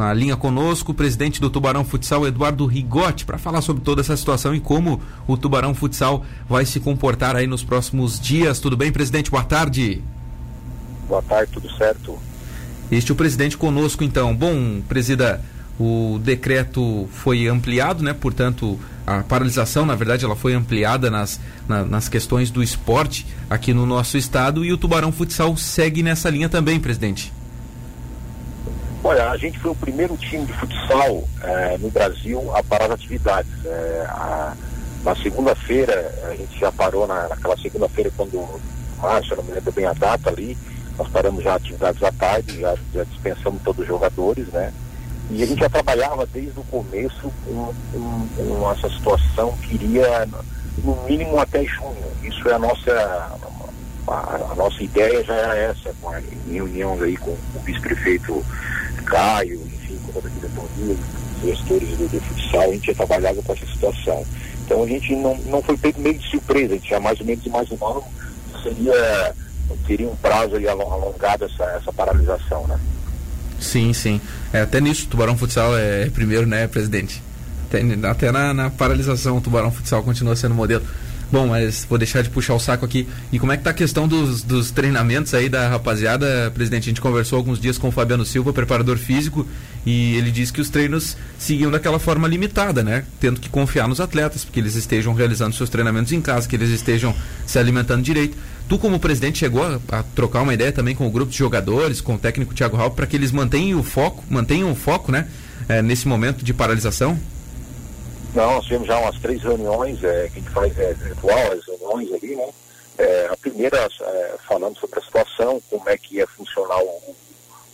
na linha conosco o presidente do Tubarão Futsal, Eduardo Rigotti, para falar sobre toda essa situação e como o Tubarão Futsal vai se comportar aí nos próximos dias. Tudo bem, presidente? Boa tarde. Boa tarde, tudo certo? Este é o presidente conosco, então. Bom, presida, o decreto foi ampliado, né? Portanto, a paralisação, na verdade, ela foi ampliada nas, na, nas questões do esporte aqui no nosso estado e o Tubarão Futsal segue nessa linha também, presidente. Olha, a gente foi o primeiro time de futsal é, no Brasil a parar as atividades. É, a, na segunda-feira, a gente já parou na, naquela segunda-feira quando março, não me lembro bem a data ali, nós paramos já atividades à tarde, já, já dispensamos todos os jogadores, né? E a gente já trabalhava desde o começo com, com, com essa situação que iria no mínimo até junho. Isso é a nossa a, a nossa ideia já era essa, com a reunião aí com o vice-prefeito Caio, enfim, com toda a diretoria, gestores do, do futsal, a gente já trabalhava com essa situação. Então a gente não, não foi pego meio de surpresa, a gente já mais ou menos imaginava que seria, teria um prazo aí alongado essa, essa paralisação, né? Sim, sim. É, até nisso, o Tubarão Futsal é primeiro, né, presidente? Até, até na, na, paralisação, o Tubarão Futsal continua sendo modelo. Bom, mas vou deixar de puxar o saco aqui. E como é que tá a questão dos, dos treinamentos aí da rapaziada, presidente? A gente conversou alguns dias com o Fabiano Silva, preparador físico, e ele disse que os treinos seguiam daquela forma limitada, né? Tendo que confiar nos atletas, porque eles estejam realizando seus treinamentos em casa, que eles estejam se alimentando direito. Tu, como presidente, chegou a, a, trocar uma ideia também com o grupo de jogadores, com o técnico Thiago Raul, para que eles mantenham o foco, mantenham o foco, né? É, nesse momento de paralisação? Não, nós tivemos já umas três reuniões é, que a gente faz é, virtual, as reuniões ali, né? É, a primeira é, falando sobre a situação, como é que ia funcionar o,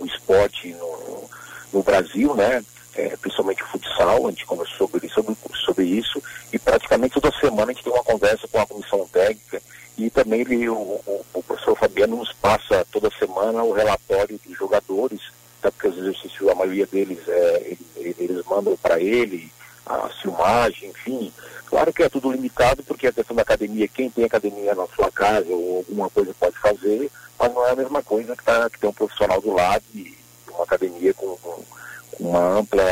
o esporte no, no Brasil, né? É, principalmente o futsal, a gente conversou sobre, sobre, sobre isso, e praticamente toda semana a gente tem uma conversa com a comissão técnica e também ele, o, o, o, professor Fabiano nos passa toda semana o relatório dos jogadores, até porque os exercícios, a maioria deles, é, eles, eles mandam para ele, a filmagem, enfim. Claro que é tudo limitado, porque a questão da academia, quem tem academia na sua casa ou alguma coisa pode fazer, mas não é a mesma coisa que, tá, que um profissional do lado e uma academia com, com, com uma ampla,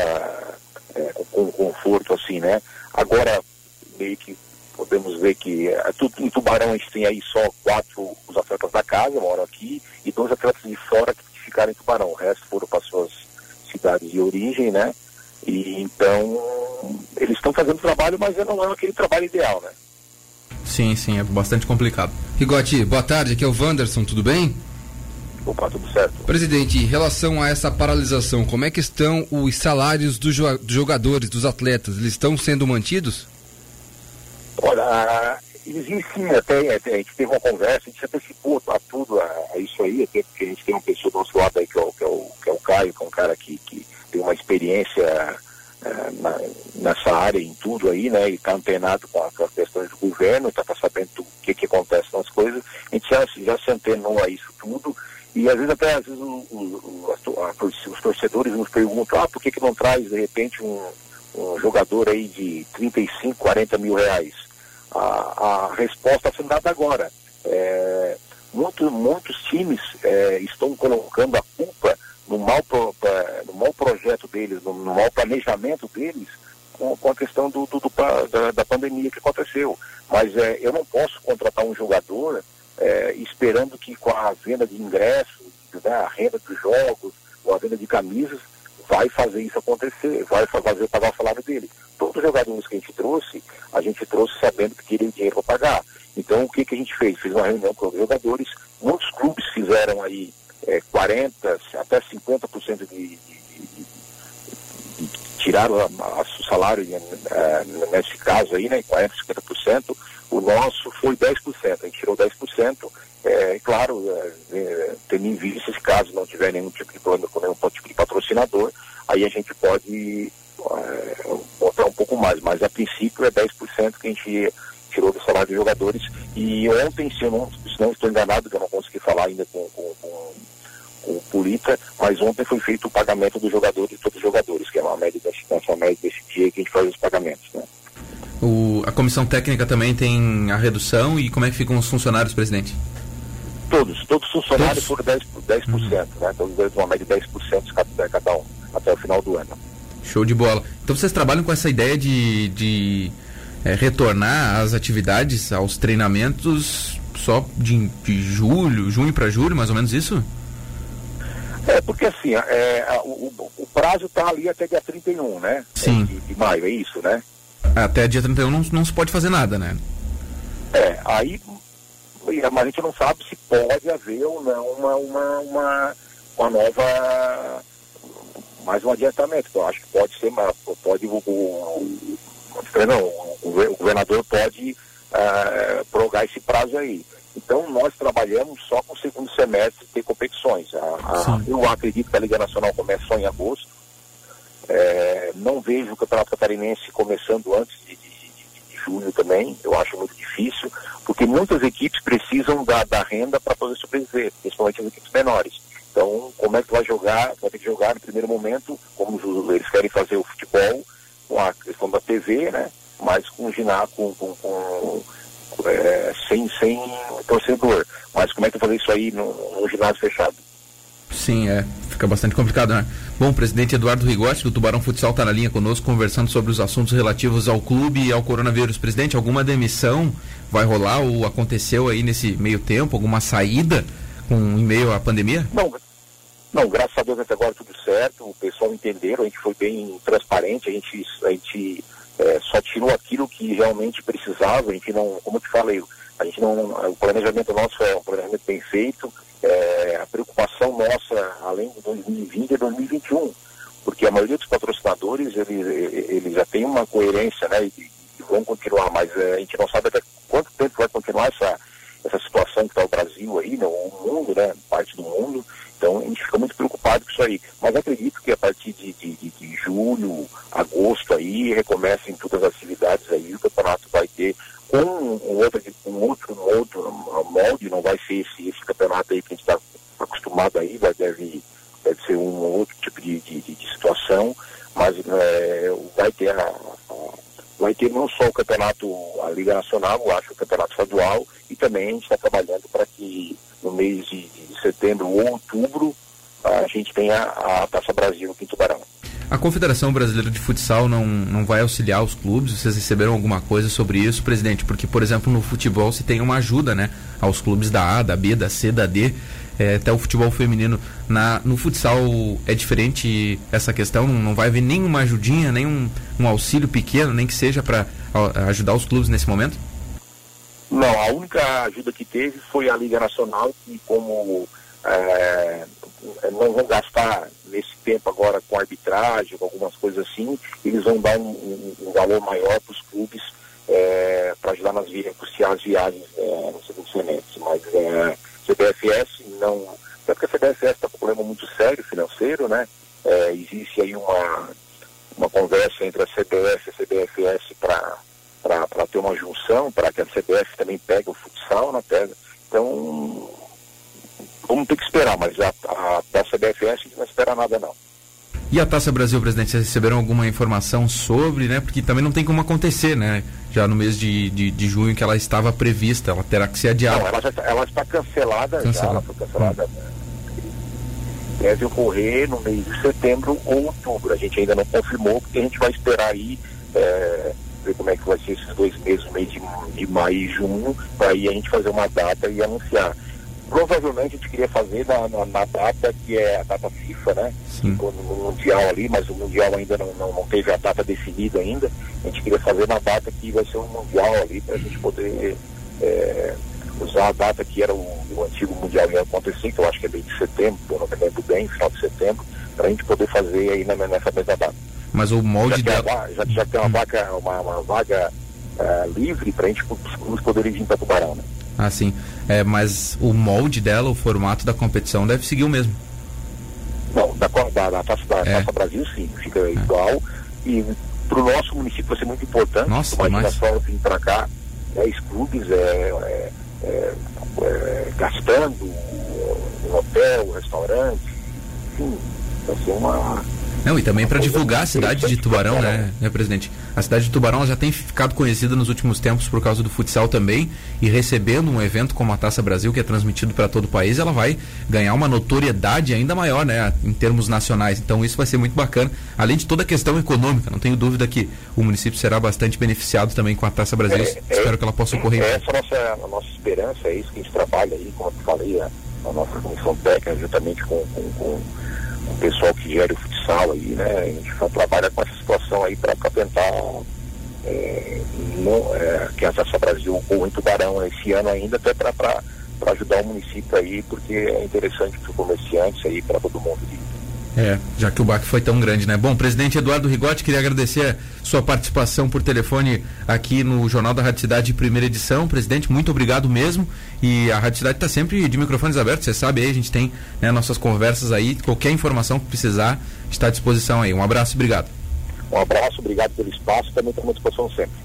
é, com, com conforto assim, né? Agora, meio que podemos ver que é, em Tubarão a gente tem aí só quatro os atletas da casa, moram aqui, e dois atletas de fora que ficaram em Tubarão. O resto foram para suas cidades de origem, né? E então eles estão fazendo trabalho, mas não é aquele trabalho ideal, né? Sim, sim, é bastante complicado. Rigotti, boa tarde, aqui é o Wanderson, tudo bem? Opa, tudo certo. Presidente, em relação a essa paralisação, como é que estão os salários dos jogadores, dos atletas? Eles estão sendo mantidos? Olha, existe até, até, a gente teve uma conversa, a gente se antecipou a tudo a, a, isso aí, até porque a gente tem uma pessoa do nosso lado aí que é o, que é o, que é o Caio, que é um cara que, que tem uma experiência é, na, nessa área, em tudo aí, né? E está antenado com, com as questões do governo, está tá sabendo o que, que acontece nas coisas. A gente já, já se antenou a isso tudo. E às vezes até às vezes o, o, a, a, os torcedores nos perguntam, ah, por que, que não traz de repente um, um jogador aí de 35, 40 mil reais? A, a resposta sendo dada agora. É, muito, muitos times é, estão colocando a culpa no mau, pro, no mau projeto deles, no, no mau planejamento deles, com, com a questão do, do, do da, da, pandemia que aconteceu. Mas é, eu não posso contratar um jogador é, esperando que com a venda de ingressos, né, a renda dos jogos, ou a venda de camisas, vai fazer isso acontecer, vai fazer pagar o salário dele. Os jogadores que a gente trouxe, a gente trouxe sabendo que queria dinheiro para pagar. Então o que, que a gente fez? Fez uma reunião com os jogadores, muitos clubes fizeram aí é, 40%, até 50% de, de, de, de tirar o salário é, nesse caso aí, né, 40%, 50%, o nosso foi 10%, a gente tirou 10%, é, claro, é, é, tendo em vista se caso não tiver nenhum tipo de plano, nenhum tipo de patrocinador, aí a gente pode botar um pouco mais, mas a princípio é 10% que a gente tirou do salário de jogadores. E ontem, se eu não, se não estou enganado, que eu não consegui falar ainda com, com, com, com o Pulita, mas ontem foi feito o pagamento dos jogadores, de todos os jogadores, que é uma média desse, essa média desse dia que a gente faz os pagamentos. Né? O, a comissão técnica também tem a redução e como é que ficam os funcionários, presidente? Todos, todos os funcionários todos? foram 10%, 10% uhum. né? Todos uma média de 10% cada, cada um, até o final do ano. Show de bola. Então vocês trabalham com essa ideia de, de é, retornar às atividades, aos treinamentos só de, de julho, junho para julho, mais ou menos isso? É, porque assim, é, o, o, prazo está ali até dia 31, né? Sim. De, de, maio, é isso, né? Até dia 31 não, não se pode fazer nada, né? É, aí mas a gente não sabe se pode haver ou não uma, uma, uma, uma nova mais um adiantamento. Eu acho que pode ser, pode o, o, não, o governador pode uh, prorrogar esse prazo aí. Então nós trabalhamos só com o segundo semestre ter competições. A, a, eu acredito que a Liga Nacional começa só em agosto. É, não vejo o Campeonato Catarinense começando antes de, de, de, de, julho também. Eu acho muito difícil, porque muitas equipes precisam da, da renda para poder sobreviver, principalmente as equipes menores. Então, como é que vai jogar? Vai ter que jogar no primeiro momento, como eles querem fazer o futebol, com a questão da TV, né? Mas com ginásio, com, com, com é, sem, sem torcedor. Mas como é que vai fazer isso aí no, ginásio fechado? Sim, é. Fica bastante complicado, né? Bom, o presidente Eduardo Rigotti, do Tubarão Futsal, está na linha conosco, conversando sobre os assuntos relativos ao clube e ao coronavírus. Presidente, alguma demissão vai rolar ou aconteceu aí nesse meio tempo? Alguma saída com, em meio à pandemia? Não, não, graças a Deus até agora tudo certo, o pessoal entenderam, a gente foi bem transparente, a gente, a gente é, só tirou aquilo que realmente precisava, a gente não, como eu te falei, a gente não, o planejamento nosso é um planejamento bem feito, é, a preocupação nossa, além de 2020, é 2021, porque a maioria dos patrocinadores, eles, eles já tem uma coerência, né, e, e vão continuar, mas é, a gente não sabe até quanto tempo vai continuar essa, essa situação que está o Brasil aí, né, o mundo, né, parte do mundo, então a gente fica muito preocupado com isso aí. Mas acredito que a partir de, de, de, de julho, agosto aí, recomecem todas as atividades aí, o campeonato vai ter com um outro, outro molde, não vai ser esse, esse campeonato aí que a gente está acostumado aí, vai, deve, deve ser um outro tipo de, de, de situação, mas é, vai ter a, a, vai ter não só o campeonato, a Liga Nacional, eu acho o campeonato estadual, e também a gente está trabalhando para que no mês de, de, setembro ou outubro a gente tenha a Taça Brasil aqui em Tubarão. A Confederação Brasileira de Futsal não, não vai auxiliar os clubes? Vocês receberam alguma coisa sobre isso, presidente? Porque, por exemplo, no futebol se tem uma ajuda né, aos clubes da A, da B, da C, da D, é, até o futebol feminino. Na, no futsal é diferente essa questão? Não vai haver nenhuma ajudinha, nenhum um auxílio pequeno, nem que seja para ajudar os clubes nesse momento? Não, a única ajuda que teve foi a Liga Nacional, que como é, não vão gastar nesse tempo agora com arbitragem, com algumas coisas assim, eles vão dar um, um, um valor maior para os clubes é, para ajudar nas vias, as viagens é, no segundo semestre. Mas é, CBFS não. Até porque a CBFS está com um problema muito sério financeiro, né? É, existe aí uma conversa entre a CBF e a CBFS para para ter uma junção, para que a CBF também pegue o futsal na né, pega. Então, vamos ter que esperar, mas a, a, a CBFS a gente não espera nada não. E a Taça Brasil, presidente, vocês receberam alguma informação sobre, né? Porque também não tem como acontecer, né? Já no mês de, de, de junho que ela estava prevista, ela terá que ser adiada. Não, ela, já, ela está cancelada, cancelada. já, ela foi cancelada. Hum. Deve ocorrer no mês de setembro ou outubro. A gente ainda não confirmou, porque a gente vai esperar aí é, ver como é que vai ser esses dois meses, mês de, de maio e junho, para aí a gente fazer uma data e anunciar. Provavelmente a gente queria fazer na, na, na data que é a data FIFA, né? No, no, Mundial ali, mas o Mundial ainda não, não, não, teve a data definida ainda. A gente queria fazer na data que vai ser o Mundial ali, para a gente poder é, usar a data que era o, o, antigo Mundial ia acontecer, que eu acho que é bem de setembro, eu não me lembro bem, final de setembro, para a gente poder fazer aí na, nessa mesma data. Mas o molde já dela. já, já tem uma, vaga, uma, uma vaga uh, livre para a gente os poderem vir para Tubarão, né? Ah, sim. É, mas o molde dela, o formato da competição deve seguir o mesmo. Não, da, da, da Taça, da é. Taça Brasil sim, fica é. igual. E para o nosso município vai ser muito importante. Nossa, Imagina só vir para cá, 10 clubes é, é, é, é, gastando, um hotel, restaurante, enfim, vai ser uma Não, e também para divulgar a cidade de Tubarão, né, né, presidente? A cidade de Tubarão já tem ficado conhecida nos últimos tempos por causa do futsal também, e recebendo um evento como a Taça Brasil, que é transmitido para todo o país, ela vai ganhar uma notoriedade ainda maior, né, em termos nacionais. Então isso vai ser muito bacana, além de toda a questão econômica. Não tenho dúvida que o município será bastante beneficiado também com a Taça Brasil. É, Espero é, que ela possa ocorrer. Essa é a nossa, a nossa esperança, é isso que a gente trabalha aí, como eu falei, a, a nossa comissão técnica, juntamente com, com, com o pessoal que gera o futsal aí, né? A gente trabalha com essa situação aí para tentar é, no, é, que a Taça Brasil ou em Tubarão esse ano ainda, até para ajudar o município aí, porque é interessante para os comerciantes aí, para todo mundo. É, já que o baque foi tão grande, né? Bom, presidente Eduardo Rigotti, queria agradecer sua participação por telefone aqui no Jornal da Rádio Cidade, primeira edição. Presidente, muito obrigado mesmo. E a Rádio Cidade está sempre de microfones abertos, você sabe aí, a gente tem né, nossas conversas aí. Qualquer informação que precisar está à disposição aí. Um abraço e obrigado. Um abraço, obrigado pelo espaço, também estamos à disposição sempre.